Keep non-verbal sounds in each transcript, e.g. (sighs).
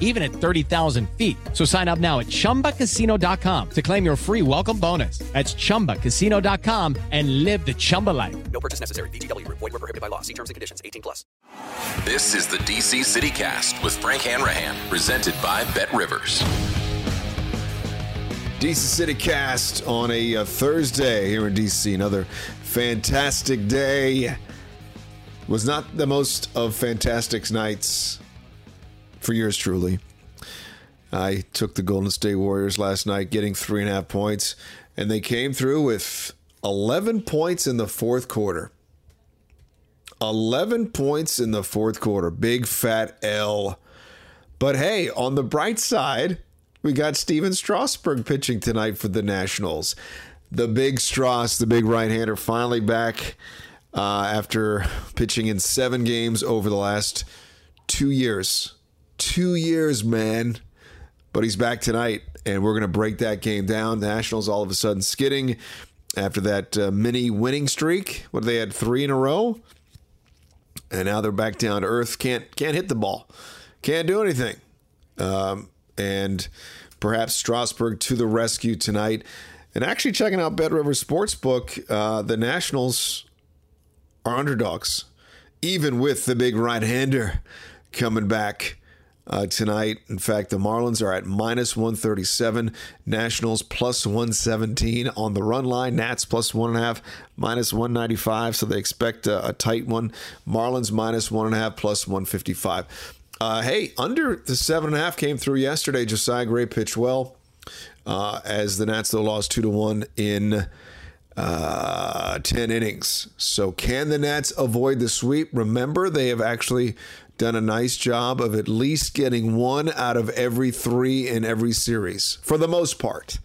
even at 30,000 feet. So sign up now at chumbacasino.com to claim your free welcome bonus. That's chumbacasino.com and live the Chumba life. No purchase necessary. VGW Group. Void were prohibited by law. See terms and conditions. 18 plus. This is the DC City Cast with Frank Hanrahan, presented by Bet Rivers. DC City Cast on a uh, Thursday here in DC. Another fantastic day. Was not the most of fantastic nights for yours truly. I took the Golden State Warriors last night, getting three and a half points, and they came through with 11 points in the fourth quarter. 11 points in the fourth quarter. Big fat L. But hey, on the bright side, we got Stephen Strasburg pitching tonight for the Nationals. The big Strauss, the big right hander, finally back uh, after pitching in seven games over the last two years. Two years, man. But he's back tonight, and we're going to break that game down. The Nationals all of a sudden skidding after that uh, mini winning streak. What they had three in a row, and now they're back down to earth. Can't can't hit the ball, can't do anything. Um, and perhaps Strasburg to the rescue tonight. And actually, checking out Bet River Sportsbook, uh, the Nationals are underdogs, even with the big right hander coming back uh, tonight. In fact, the Marlins are at minus 137, Nationals plus 117 on the run line, Nats plus one and a half, minus 195. So they expect a, a tight one. Marlins minus one and a half, plus 155. Uh, hey, under the seven and a half came through yesterday. Josiah Gray pitched well uh, as the Nats though lost two to one in uh, ten innings. So can the Nats avoid the sweep? Remember, they have actually done a nice job of at least getting one out of every three in every series for the most part.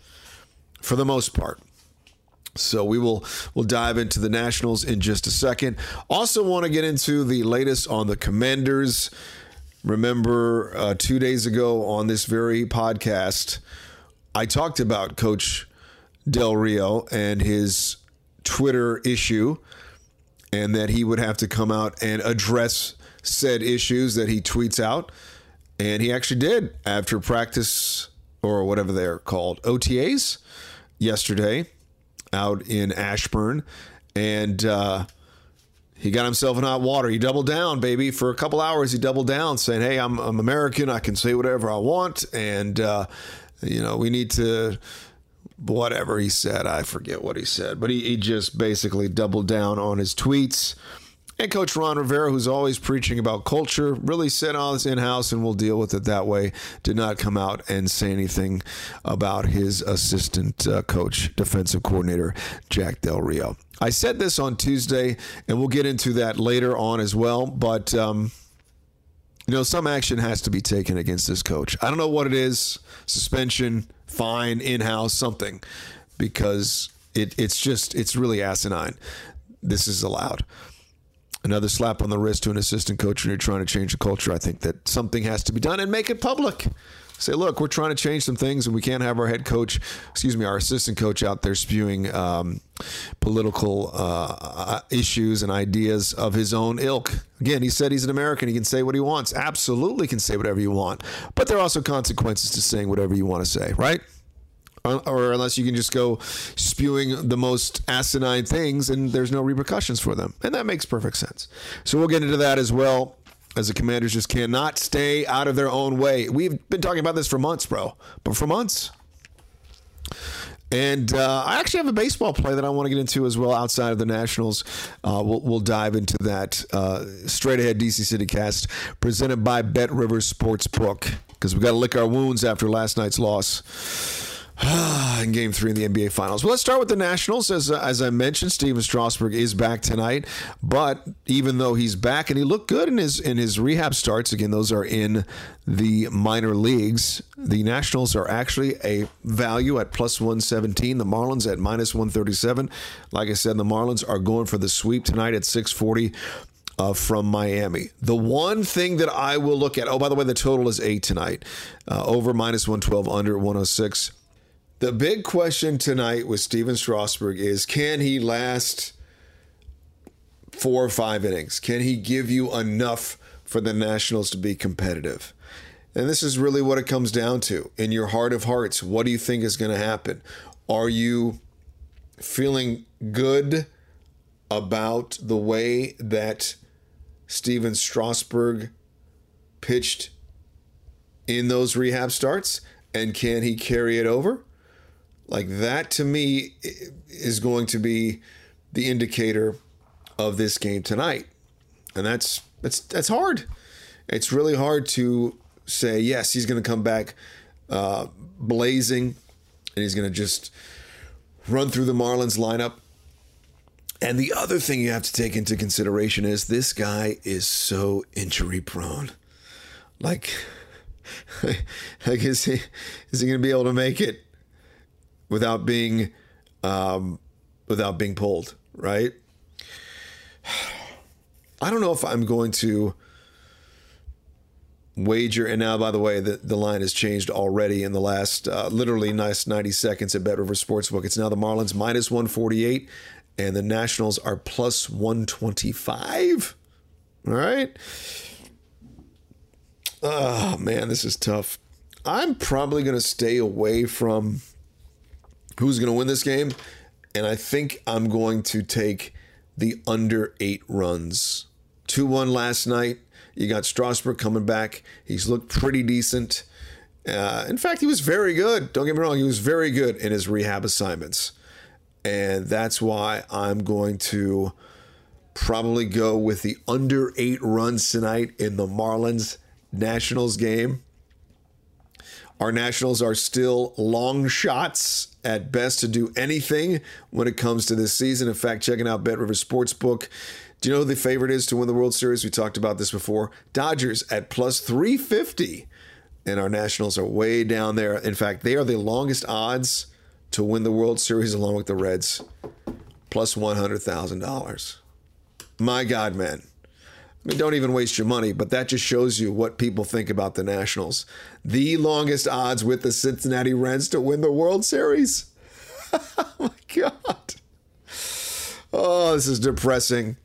For the most part. So we will we'll dive into the Nationals in just a second. Also want to get into the latest on the Commanders. Remember, uh, two days ago on this very podcast, I talked about Coach Del Rio and his Twitter issue, and that he would have to come out and address said issues that he tweets out. And he actually did after practice or whatever they're called, OTAs, yesterday out in Ashburn. And, uh, he got himself in hot water. He doubled down, baby. For a couple hours, he doubled down, saying, "Hey, I'm, I'm American. I can say whatever I want, and uh, you know, we need to." Whatever he said, I forget what he said, but he, he just basically doubled down on his tweets And Coach Ron Rivera, who's always preaching about culture, really said, "Oh, it's in house, and we'll deal with it that way." Did not come out and say anything about his assistant uh, coach, defensive coordinator Jack Del Rio. I said this on Tuesday, and we'll get into that later on as well. But um, you know, some action has to be taken against this coach. I don't know what it is: suspension, fine, in-house, something, because it, it's just it's really asinine. This is allowed another slap on the wrist to an assistant coach when you're trying to change the culture. I think that something has to be done and make it public. Say, look, we're trying to change some things, and we can't have our head coach, excuse me, our assistant coach out there spewing um, political uh, issues and ideas of his own ilk. Again, he said he's an American. He can say what he wants. Absolutely can say whatever you want. But there are also consequences to saying whatever you want to say, right? Or unless you can just go spewing the most asinine things and there's no repercussions for them. And that makes perfect sense. So we'll get into that as well. As the commanders just cannot stay out of their own way. We've been talking about this for months, bro. But for months. And uh, I actually have a baseball play that I want to get into as well outside of the Nationals. Uh, we'll, we'll, dive into that uh, straight ahead DC City Cast presented by Bet Rivers Sportsbook because we got to lick our wounds after last night's loss. (sighs) in game three in the NBA Finals. Well, let's start with the Nationals. As, uh, as I mentioned, Stephen Strasburg is back tonight, but even though he's back and he looked good in his in his rehab starts, again, those are in the minor leagues. The Nationals are actually a value at plus 117. The Marlins at minus 137. Like I said, the Marlins are going for the sweep tonight at 640. Uh, from Miami. The one thing that I will look at, oh, by the way, the total is eight tonight, uh, over minus 112, under 106. The big question tonight with Stephen Strasburg is can he last four or five innings? Can he give you enough for the Nationals to be competitive? And this is really what it comes down to. In your heart of hearts, what do you think is going to happen? Are you feeling good about the way that Stephen Strasburg pitched in those rehab starts? And can he carry it over? Like that to me is going to be the indicator of this game tonight. And that's that's that's hard. It's really hard to say yes, he's going to come back uh, blazing and he's going to just run through the Marlins lineup. And the other thing you have to take into consideration is this guy is so injury prone. Like, (laughs) like is he is he going to be able to make it without being um, without being pulled, right? I don't know if I'm going to wager. And now, by the way, the, the line has changed already in the last uh, literally nice 90 seconds at Bet River Sportsbook. It's now the Marlins minus 148 and the Nationals are plus 125. All right. Oh, man, this is tough. I'm probably going to stay away from who's going to win this game. And I think I'm going to take the under eight runs. 2 1 last night. You got Strasburg coming back. He's looked pretty decent. Uh, in fact, he was very good. Don't get me wrong, he was very good in his rehab assignments. And that's why I'm going to probably go with the under eight runs tonight in the Marlins Nationals game. Our Nationals are still long shots at best to do anything when it comes to this season. In fact, checking out Bet River Sportsbook. Do you know who the favorite is to win the World Series? We talked about this before. Dodgers at plus 350. And our Nationals are way down there. In fact, they are the longest odds to win the World Series along with the Reds. Plus $100,000. My God, man. I mean, don't even waste your money, but that just shows you what people think about the Nationals. The longest odds with the Cincinnati Reds to win the World Series. (laughs) oh my God. Oh, this is depressing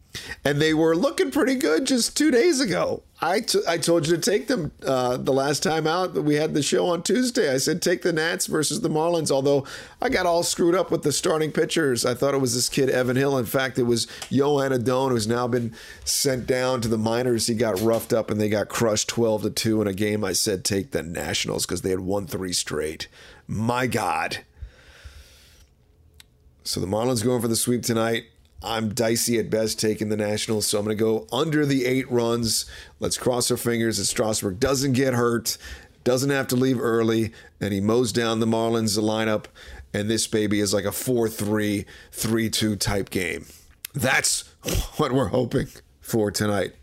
and they were looking pretty good just two days ago. I, t- I told you to take them uh, the last time out that we had the show on Tuesday. I said take the Nats versus the Marlins, although I got all screwed up with the starting pitchers. I thought it was this kid, Evan Hill. In fact, it was Joan Adon, who's now been sent down to the minors. He got roughed up and they got crushed 12 to 2 in a game. I said take the Nationals because they had won three straight. My God. So the Marlins going for the sweep tonight. I'm dicey at best taking the Nationals, so I'm going to go under the eight runs. Let's cross our fingers that Strasburg doesn't get hurt, doesn't have to leave early, and he mows down the Marlins lineup. And this baby is like a 4 3, 3 2 type game. That's what we're hoping for tonight.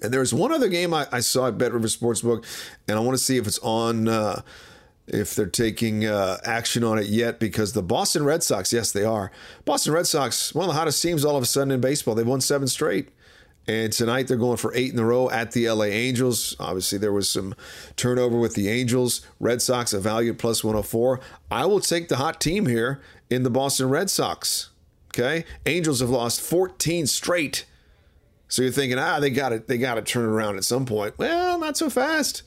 And there's one other game I, I saw at Bet River Sportsbook, and I want to see if it's on. Uh, if they're taking uh, action on it yet because the Boston Red Sox, yes, they are. Boston Red Sox, one of the hottest teams all of a sudden in baseball. They've won seven straight. And tonight they're going for eight in a row at the LA Angels. Obviously, there was some turnover with the Angels. Red Sox, a value plus 104. I will take the hot team here in the Boston Red Sox. Okay. Angels have lost 14 straight. So you're thinking, ah, they got it, they got to turn around at some point. Well, not so fast.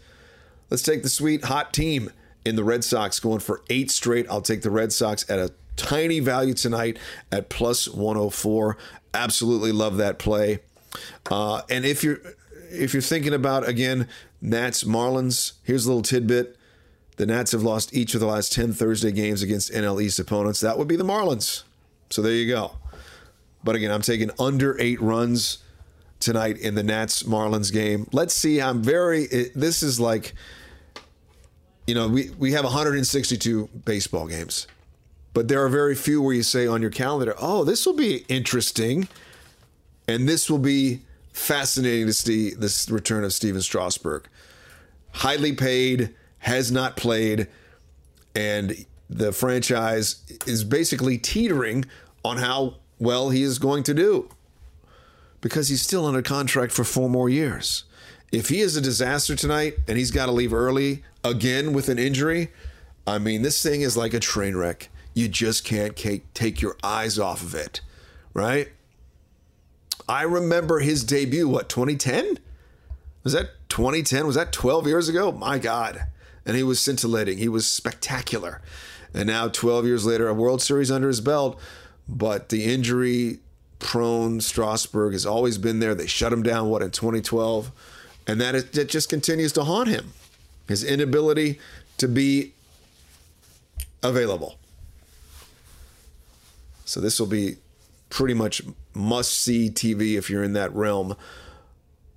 Let's take the sweet hot team in the Red Sox going for eight straight. I'll take the Red Sox at a tiny value tonight at plus 104. Absolutely love that play. Uh, and if you're if you're thinking about again Nats Marlins, here's a little tidbit: the Nats have lost each of the last ten Thursday games against NL East opponents. That would be the Marlins. So there you go. But again, I'm taking under eight runs tonight in the Nats Marlins game. Let's see. I'm very. It, this is like you know, we, we have 162 baseball games, but there are very few where you say on your calendar, oh, this will be interesting. And this will be fascinating to see this return of Stephen Strasburg. Highly paid, has not played, and the franchise is basically teetering on how well he is going to do because he's still under contract for four more years. If he is a disaster tonight and he's got to leave early again with an injury, I mean, this thing is like a train wreck. You just can't take your eyes off of it, right? I remember his debut, what, 2010? Was that 2010? Was that 12 years ago? My God. And he was scintillating. He was spectacular. And now, 12 years later, a World Series under his belt. But the injury prone Strasburg has always been there. They shut him down, what, in 2012? And that it, it just continues to haunt him. His inability to be available. So this will be pretty much must see TV if you're in that realm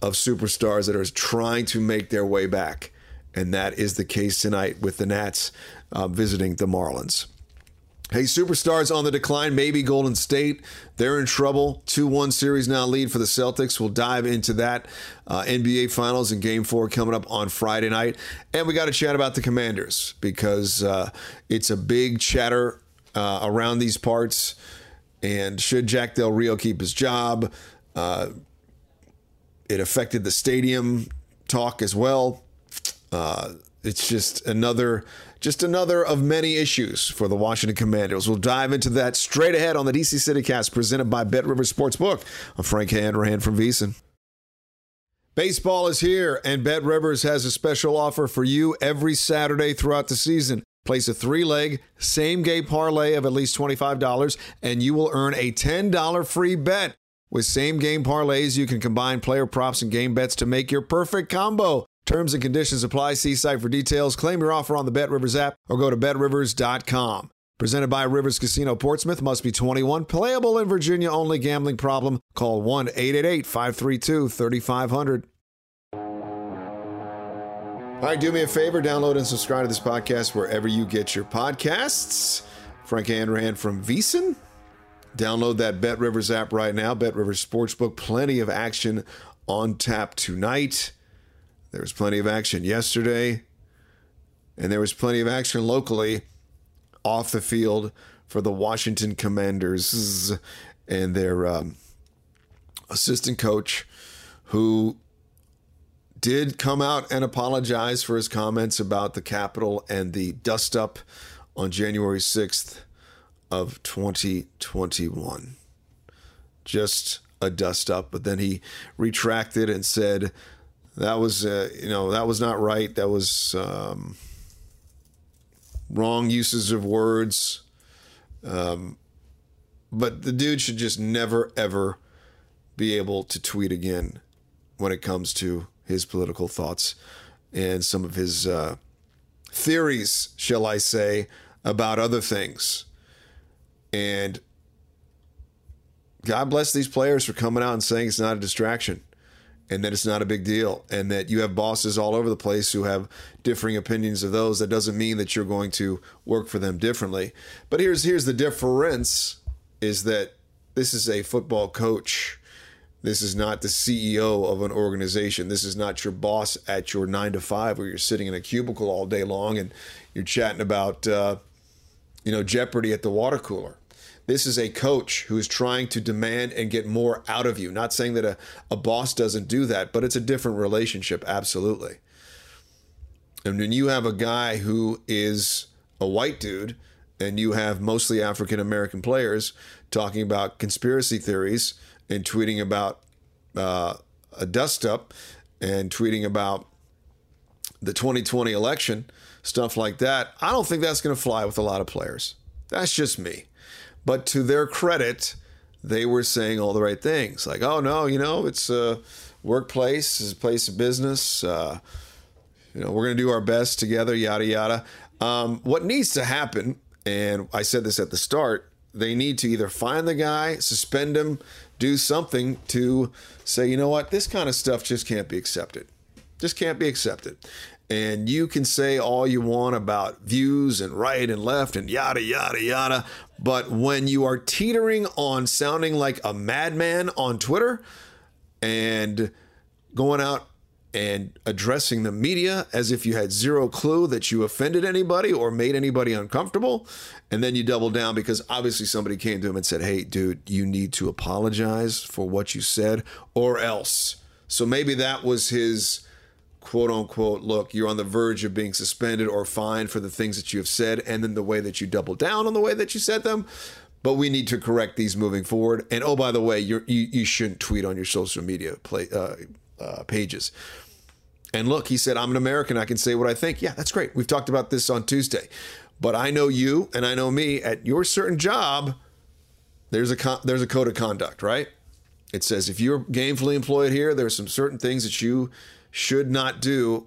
of superstars that are trying to make their way back. And that is the case tonight with the Nats uh, visiting the Marlins. Hey, superstars on the decline. Maybe Golden State. They're in trouble. 2 1 series now lead for the Celtics. We'll dive into that. Uh, NBA Finals and Game 4 coming up on Friday night. And we got to chat about the Commanders because uh, it's a big chatter uh, around these parts. And should Jack Del Rio keep his job? Uh, it affected the stadium talk as well. Uh, it's just another just another of many issues for the Washington Commanders. We'll dive into that straight ahead on the DC CityCast presented by Bet River Sportsbook. I'm Frank Hanrahan from VSiN. Baseball is here, and Bet Rivers has a special offer for you every Saturday throughout the season. Place a three leg, same game parlay of at least $25, and you will earn a $10 free bet. With same game parlays, you can combine player props and game bets to make your perfect combo. Terms and conditions apply. See site for details. Claim your offer on the Bet Rivers app or go to betrivers.com. Presented by Rivers Casino Portsmouth. Must be 21. Playable in Virginia only. Gambling problem? Call 1 888 532 3500. All right, do me a favor, download and subscribe to this podcast wherever you get your podcasts. Frank Hanrahan from VSiN. Download that Bet Rivers app right now. Bet Rivers Sportsbook. Plenty of action on tap tonight. There was plenty of action yesterday, and there was plenty of action locally off the field for the Washington Commanders and their um, assistant coach, who did come out and apologize for his comments about the Capitol and the dust up on January 6th of 2021. Just a dust up, but then he retracted and said that was uh, you know that was not right. That was um, wrong uses of words. Um, but the dude should just never ever be able to tweet again when it comes to his political thoughts and some of his uh, theories, shall I say, about other things. And God bless these players for coming out and saying it's not a distraction and that it's not a big deal and that you have bosses all over the place who have differing opinions of those that doesn't mean that you're going to work for them differently but here's here's the difference is that this is a football coach this is not the CEO of an organization. This is not your boss at your nine to five where you're sitting in a cubicle all day long and you're chatting about, uh, you know, Jeopardy at the water cooler. This is a coach who is trying to demand and get more out of you. Not saying that a, a boss doesn't do that, but it's a different relationship, absolutely. And when you have a guy who is a white dude and you have mostly African American players talking about conspiracy theories and tweeting about uh, a dust up and tweeting about the 2020 election, stuff like that, I don't think that's going to fly with a lot of players. That's just me. But to their credit, they were saying all the right things. Like, oh no, you know, it's a workplace, it's a place of business. Uh, you know, we're going to do our best together, yada yada. Um, what needs to happen, and I said this at the start, they need to either find the guy, suspend him, do something to say, you know what, this kind of stuff just can't be accepted. Just can't be accepted. And you can say all you want about views and right and left and yada, yada, yada. But when you are teetering on sounding like a madman on Twitter and going out and addressing the media as if you had zero clue that you offended anybody or made anybody uncomfortable. And then you double down because obviously somebody came to him and said, Hey, dude, you need to apologize for what you said or else. So maybe that was his quote unquote look, you're on the verge of being suspended or fined for the things that you have said and then the way that you double down on the way that you said them. But we need to correct these moving forward. And oh, by the way, you you shouldn't tweet on your social media play, uh, uh, pages. And look, he said, I'm an American. I can say what I think. Yeah, that's great. We've talked about this on Tuesday. But I know you and I know me at your certain job, there's a, con- there's a code of conduct, right? It says if you're gainfully employed here, there's some certain things that you should not do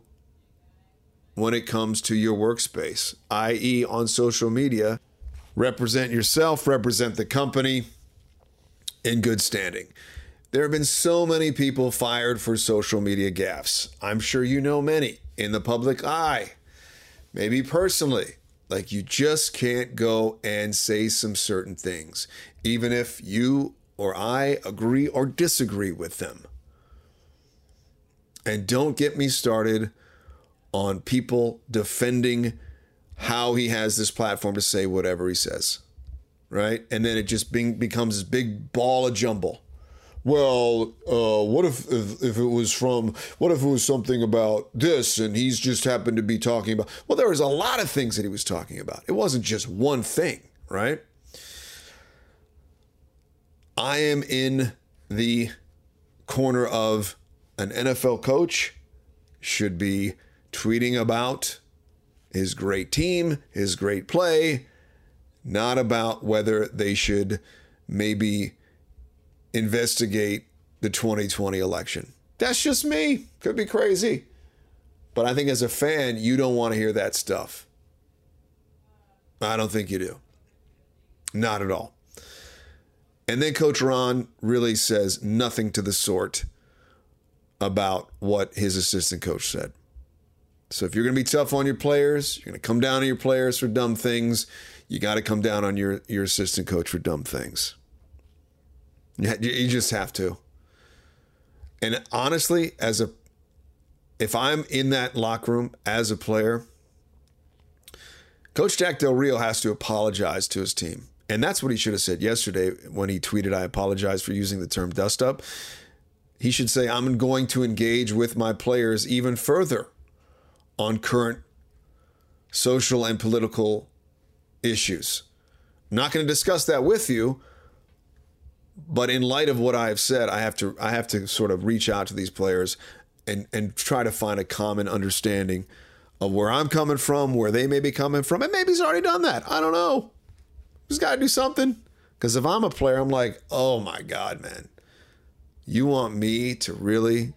when it comes to your workspace, i.e., on social media. Represent yourself, represent the company in good standing. There have been so many people fired for social media gaffes. I'm sure you know many in the public eye, maybe personally. Like you just can't go and say some certain things, even if you or I agree or disagree with them. And don't get me started on people defending how he has this platform to say whatever he says, right? And then it just being, becomes this big ball of jumble well, uh, what if, if, if it was from what if it was something about this and he's just happened to be talking about well there was a lot of things that he was talking about. It wasn't just one thing, right? I am in the corner of an NFL coach should be tweeting about his great team, his great play, not about whether they should maybe investigate the 2020 election. That's just me. Could be crazy. But I think as a fan, you don't want to hear that stuff. I don't think you do. Not at all. And then Coach Ron really says nothing to the sort about what his assistant coach said. So if you're going to be tough on your players, you're going to come down on your players for dumb things, you got to come down on your, your assistant coach for dumb things. You, you just have to. And honestly, as a if I'm in that locker room as a player, Coach Jack Del Rio has to apologize to his team. And that's what he should have said yesterday when he tweeted, I apologize for using the term dust up. He should say, I'm going to engage with my players even further on current social and political issues. I'm not going to discuss that with you, but in light of what I have said, I have to I have to sort of reach out to these players and and try to find a common understanding of where I'm coming from, where they may be coming from, and maybe he's already done that. I don't know. He's got to do something. Because if I'm a player, I'm like, oh my god, man, you want me to really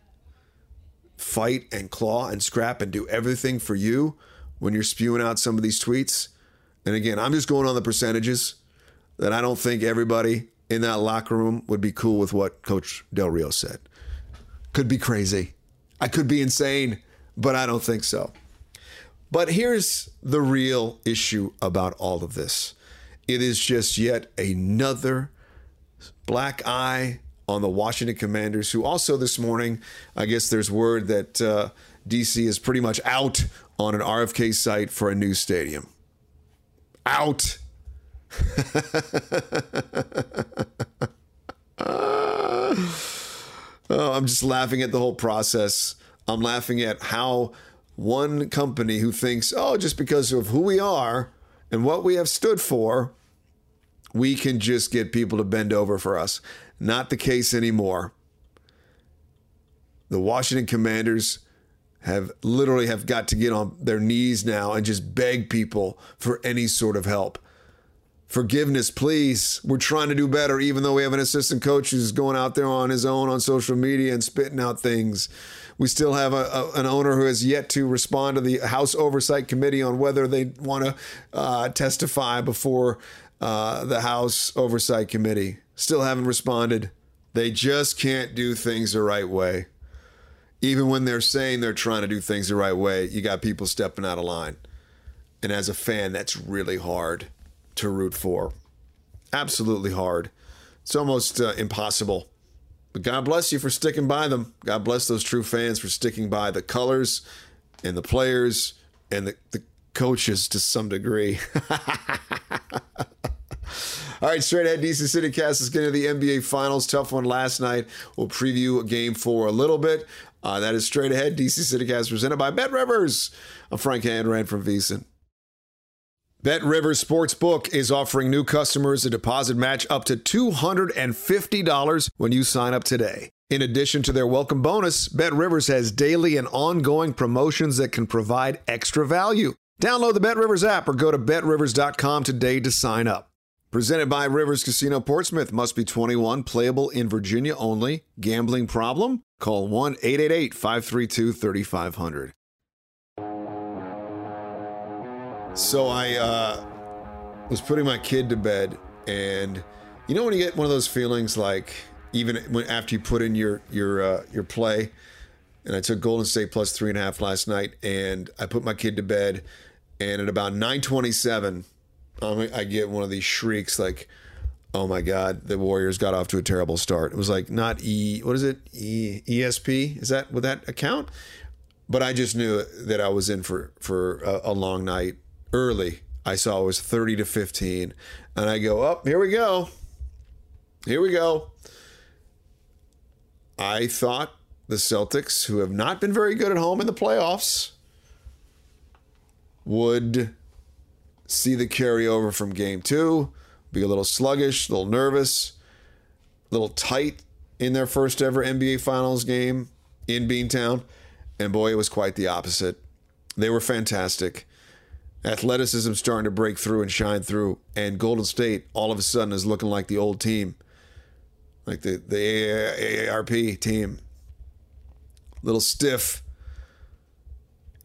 fight and claw and scrap and do everything for you when you're spewing out some of these tweets? And again, I'm just going on the percentages that I don't think everybody in that locker room would be cool with what Coach Del Rio said. Could be crazy. I could be insane, but I don't think so. But here's the real issue about all of this it is just yet another black eye on the Washington Commanders, who also this morning, I guess there's word that uh, DC is pretty much out on an RFK site for a new stadium. Out. (laughs) oh, I'm just laughing at the whole process. I'm laughing at how one company who thinks, oh, just because of who we are and what we have stood for, we can just get people to bend over for us. Not the case anymore. The Washington Commanders have literally have got to get on their knees now and just beg people for any sort of help. Forgiveness, please. We're trying to do better, even though we have an assistant coach who's going out there on his own on social media and spitting out things. We still have a, a, an owner who has yet to respond to the House Oversight Committee on whether they want to uh, testify before uh, the House Oversight Committee. Still haven't responded. They just can't do things the right way. Even when they're saying they're trying to do things the right way, you got people stepping out of line. And as a fan, that's really hard to root for. Absolutely hard. It's almost uh, impossible. But God bless you for sticking by them. God bless those true fans for sticking by the colors and the players and the, the coaches to some degree. (laughs) All right, straight ahead, DC City Cast is getting to the NBA Finals. Tough one last night. We'll preview game four a little bit. Uh, that is straight ahead. DC City Cast presented by Bet Rivers. I'm Frank Hanrahan from VSiN. Bet Rivers Sportsbook is offering new customers a deposit match up to $250 when you sign up today. In addition to their welcome bonus, Bet Rivers has daily and ongoing promotions that can provide extra value. Download the Bet Rivers app or go to betrivers.com today to sign up. Presented by Rivers Casino Portsmouth. Must be 21, playable in Virginia only. Gambling problem? Call 1 888 532 3500. So I uh, was putting my kid to bed, and you know when you get one of those feelings like even when after you put in your your uh, your play, and I took Golden State plus three and a half last night, and I put my kid to bed, and at about 9:27 I get one of these shrieks like, "Oh my God, the Warriors got off to a terrible start." It was like not E, what is it? E ESP is that with that account? But I just knew that I was in for for a, a long night early. I saw it was thirty to fifteen, and I go up. Oh, here we go. Here we go. I thought the Celtics, who have not been very good at home in the playoffs, would see the carryover from game two, be a little sluggish, a little nervous, a little tight in their first ever NBA Finals game in Beantown. And boy, it was quite the opposite. They were fantastic. Athleticism starting to break through and shine through. And Golden State all of a sudden is looking like the old team, like the, the AARP team. A little stiff,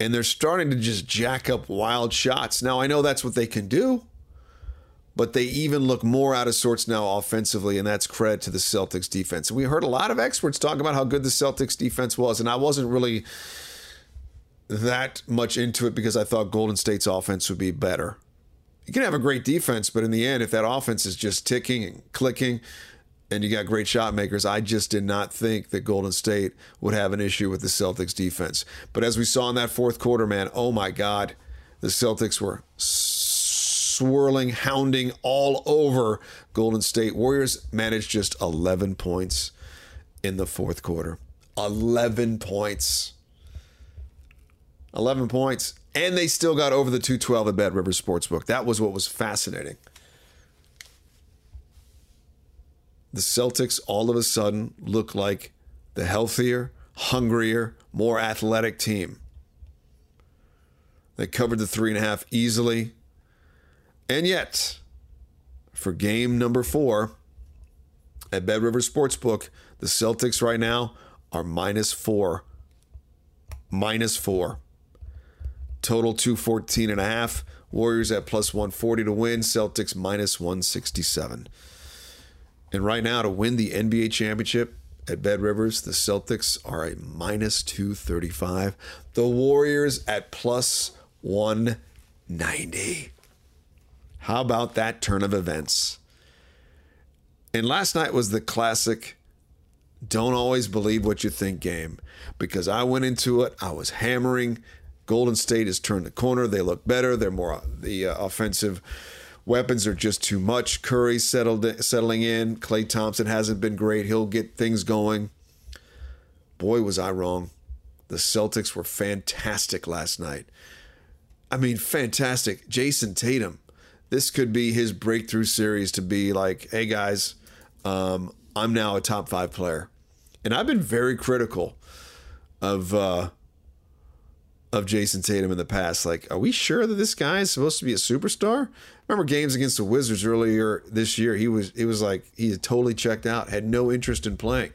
and they're starting to just jack up wild shots. Now, I know that's what they can do, but they even look more out of sorts now offensively, and that's credit to the Celtics defense. And we heard a lot of experts talk about how good the Celtics defense was, and I wasn't really that much into it because I thought Golden State's offense would be better. You can have a great defense, but in the end, if that offense is just ticking and clicking, and you got great shot makers. I just did not think that Golden State would have an issue with the Celtics defense. But as we saw in that fourth quarter, man, oh my God, the Celtics were swirling, hounding all over Golden State. Warriors managed just 11 points in the fourth quarter. 11 points. 11 points. And they still got over the 212 at Bet River Sportsbook. That was what was fascinating. The Celtics all of a sudden look like the healthier, hungrier, more athletic team. They covered the three and a half easily. And yet, for game number four at Bet River Sportsbook, the Celtics right now are minus four. Minus four. Total 214 and a half. Warriors at plus 140 to win. Celtics minus 167. And right now, to win the NBA championship at Bet Rivers, the Celtics are a minus 235. The Warriors at plus 190. How about that turn of events? And last night was the classic don't always believe what you think game because I went into it, I was hammering. Golden State has turned the corner. They look better. They're more the uh, offensive weapons are just too much. Curry settled settling in. Klay Thompson hasn't been great. He'll get things going. Boy, was I wrong. The Celtics were fantastic last night. I mean, fantastic. Jayson Tatum. This could be his breakthrough series to be like, hey guys, um, I'm now a top five player. And I've been very critical of uh, of Jayson Tatum in the past. Like, are we sure that this guy is supposed to be a superstar? Remember games against the Wizards earlier this year? He was he was like he had totally checked out, had no interest in playing.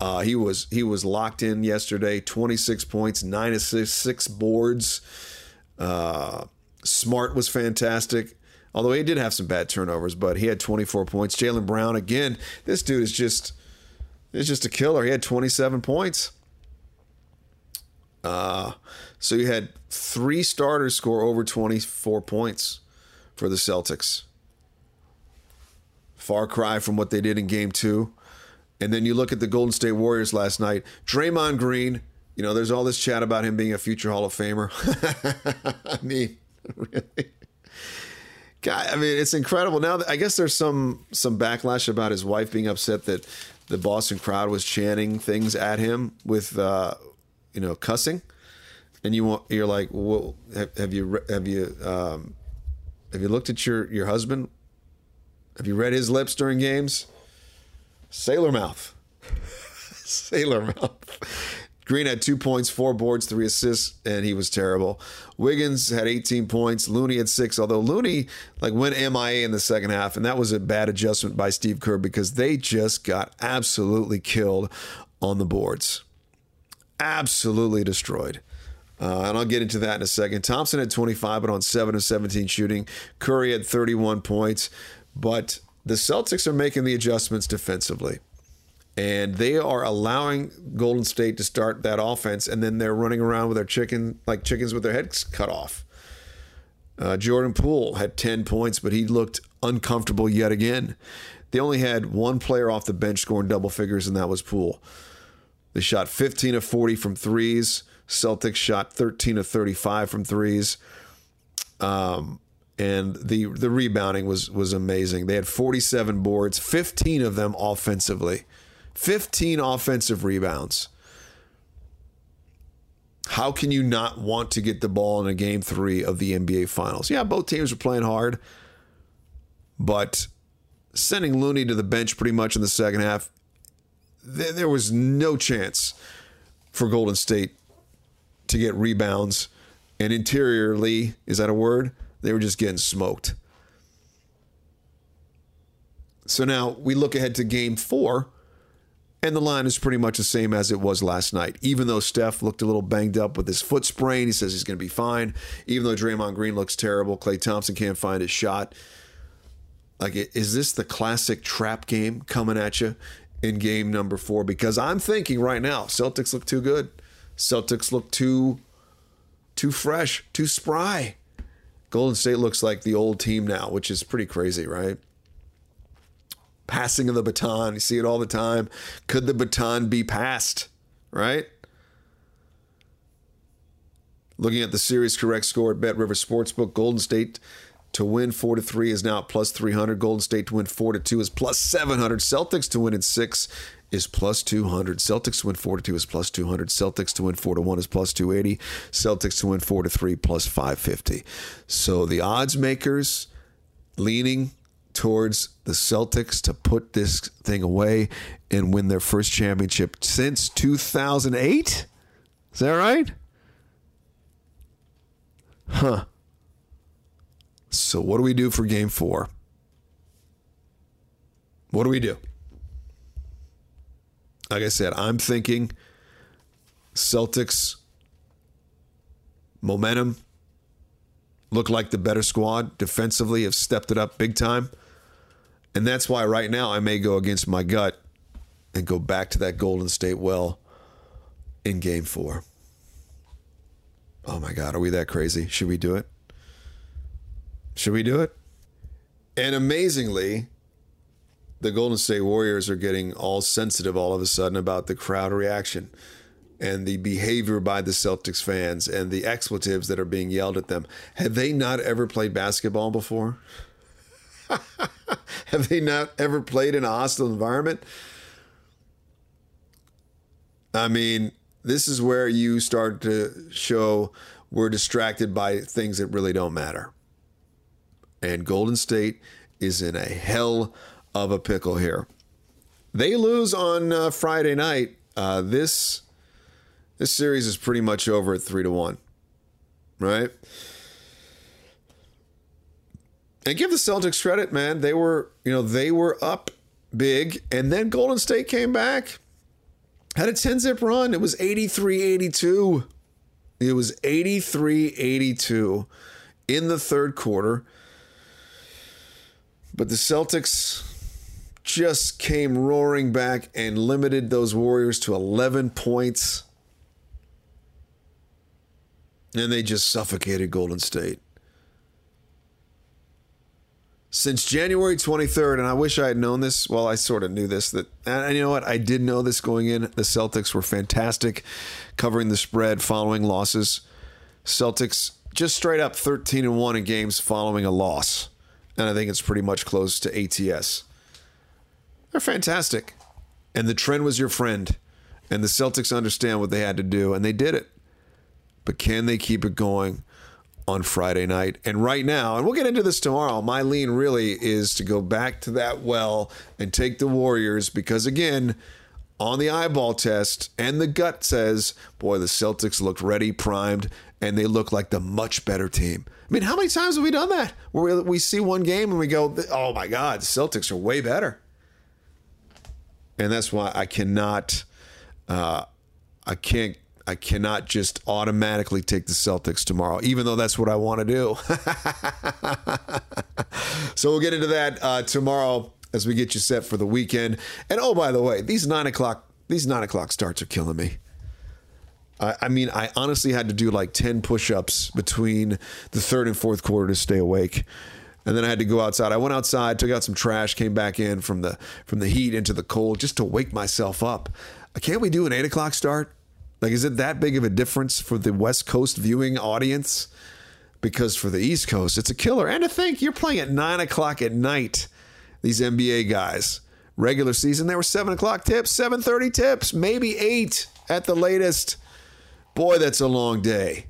Uh, he was he was locked in yesterday. Twenty six points, nine assists, six boards. Uh, Smart was fantastic. Although he did have some bad turnovers, but he had 24 points. Jaylen Brown again. This dude is just is just a killer. He had 27 points. Uh, so you had three starters score over 24 points for the Celtics. Far cry from what they did in game two. And then you look at the Golden State Warriors last night. Draymond Green, you know, there's all this chat about him being a future Hall of Famer. (laughs) I mean, (laughs) really. God, I mean, it's incredible. Now, I guess there's some some backlash about his wife being upset that the Boston crowd was chanting things at him with, uh, you know, cussing, and you want you're like, well, have, have you have you um, have you looked at your your husband? Have you read his lips during games? Sailor mouth, (laughs) sailor mouth. Green had two points, four boards, three assists, and he was terrible. Wiggins had 18 points. Looney had six, although Looney like went MIA in the second half, and that was a bad adjustment by Steve Kerr because they just got absolutely killed on the boards. Absolutely destroyed. Uh, and I'll get into that in a second. Thompson had 25, but on 7 of 17 shooting. Curry had 31 points. But the Celtics are making the adjustments defensively and they are allowing Golden State to start that offense, and then they're running around with their chicken like chickens with their heads cut off. Uh, Jordan Poole had 10 points, but he looked uncomfortable yet again. They only had one player off the bench scoring double figures, and that was Poole. They shot 15 of 40 from threes. Celtics shot 13 of 35 from threes. Um, and the the rebounding was was amazing. They had 47 boards, 15 of them offensively. 15 offensive rebounds. How can you not want to get the ball in a game three of the NBA Finals? Yeah, both teams were playing hard, but sending Looney to the bench pretty much in the second half, there was no chance for Golden State to get rebounds. And interiorly, is that a word? They were just getting smoked. So now we look ahead to game four and the line is pretty much the same as it was last night. Even though Steph looked a little banged up with his foot sprain, he says he's going to be fine. Even though Draymond Green looks terrible, Klay Thompson can't find his shot. Like, is this the classic trap game coming at you in game number four? Because I'm thinking right now, Celtics look too good. Celtics look too, too fresh, too spry. Golden State looks like the old team now, which is pretty crazy, right? passing of the baton. You see it all the time. Could the baton be passed? Right? Looking at the series correct score at Bet River Sportsbook, Golden State to win 4 to 3 is now plus 300. Golden State to win 4 to 2 is plus 700. Celtics to win in 6 is plus 200. Celtics to win 4 to 2 is plus 200. Celtics to win 4 to 1 is plus 280. Celtics to win 4 to 3 plus 550. So the odds makers leaning towards the Celtics to put this thing away and win their first championship since 2008? Is that right? Huh. So, what do we do for game four? What do we do? Like I said, I'm thinking Celtics momentum look like the better squad defensively have stepped it up big time And that's why right now I may go against my gut and go back to that Golden State well in game four. Oh my God, are we that crazy? Should we do it? Should we do it? And amazingly, the Golden State Warriors are getting all sensitive all of a sudden about the crowd reaction and the behavior by the Celtics fans and the expletives that are being yelled at them. Have they not ever played basketball before? (laughs) Have they not ever played in a hostile environment? I mean, this is where you start to show we're distracted by things that really don't matter. And Golden State is in a hell of a pickle here. They lose on uh, Friday night. Uh, this this series is pretty much over at three to one, right? And give the Celtics credit, man. They were, you know, they were up big, and then Golden State came back, had a 10 zip run. It was 83 82. It was 83 82 in the third quarter. But the Celtics just came roaring back and limited those Warriors to 11 points. And they just suffocated Golden State. Since January 23rd, and I wish I had known this. Well, I sort of knew this. That and you know what? I did know this going in. The Celtics were fantastic, covering the spread following losses. Celtics just straight up 13 and one in games following a loss, and I think it's pretty much close to ATS. They're fantastic, and the trend was your friend, and the Celtics understand what they had to do, and they did it. But can they keep it going? on Friday night. And right now, and we'll get into this tomorrow, my lean really is to go back to that well and take the Warriors because, again, on the eyeball test and the gut says, boy, the Celtics look ready, primed, and they look like the much better team. I mean, how many times have we done that? Where we, we see one game and we go, oh my God, the Celtics are way better. And that's why I cannot, uh, I can't I cannot just automatically take the Celtics tomorrow, even though that's what I want to do. (laughs) so we'll get into that uh, tomorrow as we get you set for the weekend. And oh, by the way, these nine o'clock these nine o'clock starts are killing me. I, I mean, I honestly had to do like ten push-ups between the third and fourth quarter to stay awake and then I had to go outside. I went outside, took out some trash, came back in from the from the heat into the cold just to wake myself up. Uh, can't we do an eight o'clock start? Like, is it that big of a difference for the West Coast viewing audience? Because for the East Coast, it's a killer. And to think you're playing at nine o'clock at night, these NBA guys. Regular season, they were seven o'clock tips, seven thirty tips, maybe eight at the latest. Boy, that's a long day.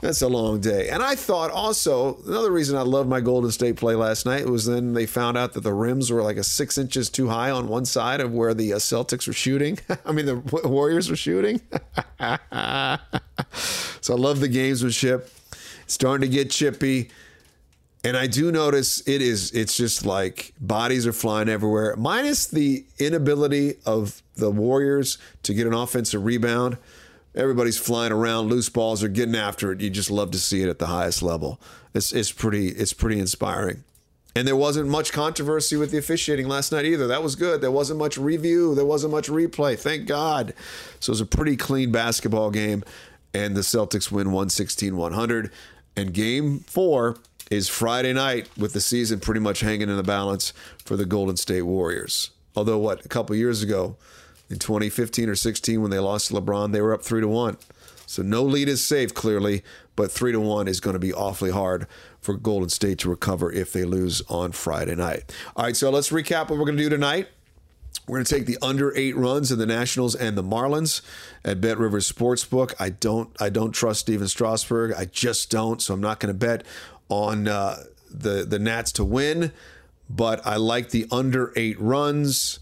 That's a long day. And I thought also, another reason I loved my Golden State play last night was then they found out that the rims were like a six inches too high on one side of where the uh, Celtics were shooting. (laughs) I mean, the Warriors were shooting. (laughs) so I love the gamesmanship. It's starting to get chippy. And I do notice it is, it's just like bodies are flying everywhere, minus the inability of the Warriors to get an offensive rebound everybody's flying around, loose balls are getting after it. You just love to see it at the highest level. It's it's pretty it's pretty inspiring. And there wasn't much controversy with the officiating last night either. That was good. There wasn't much review. There wasn't much replay. Thank God. So it was a pretty clean basketball game. And the Celtics win 116 100. And game four is Friday night with the season pretty much hanging in the balance for the Golden State Warriors. Although, what, a couple years ago, in 2015 or 16 when they lost to LeBron, they were up three to one. So no lead is safe, clearly, but three to one is going to be awfully hard for Golden State to recover if they lose on Friday night. All right, so let's recap what we're going to do tonight. We're going to take the under eight runs in the Nationals and the Marlins at Bet Rivers Sportsbook. I don't, I don't trust Stephen Strasburg. I just don't. So I'm not going to bet on uh, the the Nats to win. But I like the under eight runs.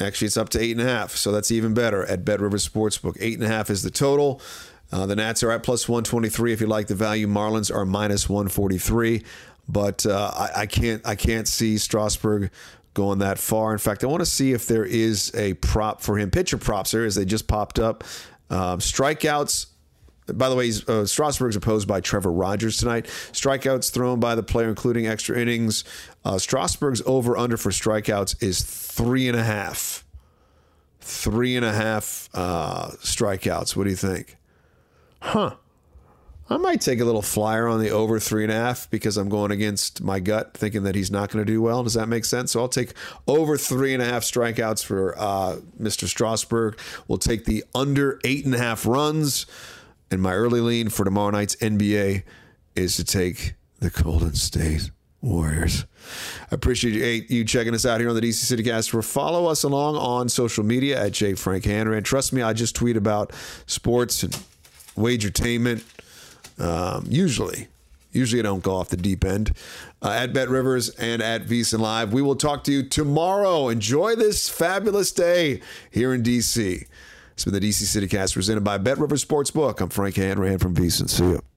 Actually, it's up to eight and a half, so that's even better at Bet Rivers Sportsbook. Eight and a half is the total. Uh, the Nats are at plus 123 if you like the value. Marlins are minus 143, but uh, I, I, can't I can't see Strasburg going that far. In fact, I want to see if there is a prop for him. Pitcher props there is they just popped up. Um, strikeouts By the way, uh, Strasburg's opposed by Trevor Rogers tonight. Strikeouts thrown by the player, including extra innings. Uh, Strasburg's over under for strikeouts is three and a half. Three and a half uh, strikeouts. What do you think? Huh. I might take a little flyer on the over three and a half because I'm going against my gut, thinking that he's not going to do well. Does that make sense? So I'll take over three and a half strikeouts for uh, Mr. Strasburg. We'll take the under eight and a half runs. And my early lean for tomorrow night's NBA is to take the Golden State Warriors. I appreciate you checking us out here on the DC City CityCast. Follow us along on social media at J Frank Hanrahan. Trust me, I just tweet about sports and wagertainment um, usually, usually I don't go off the deep end. Uh, at Bet Rivers and at VSiN Live. We will talk to you tomorrow. Enjoy this fabulous day here in DC. It's been the DC City CityCast presented by Bet Rivers Sportsbook. I'm Frank Hanrahan from VSiN. See you.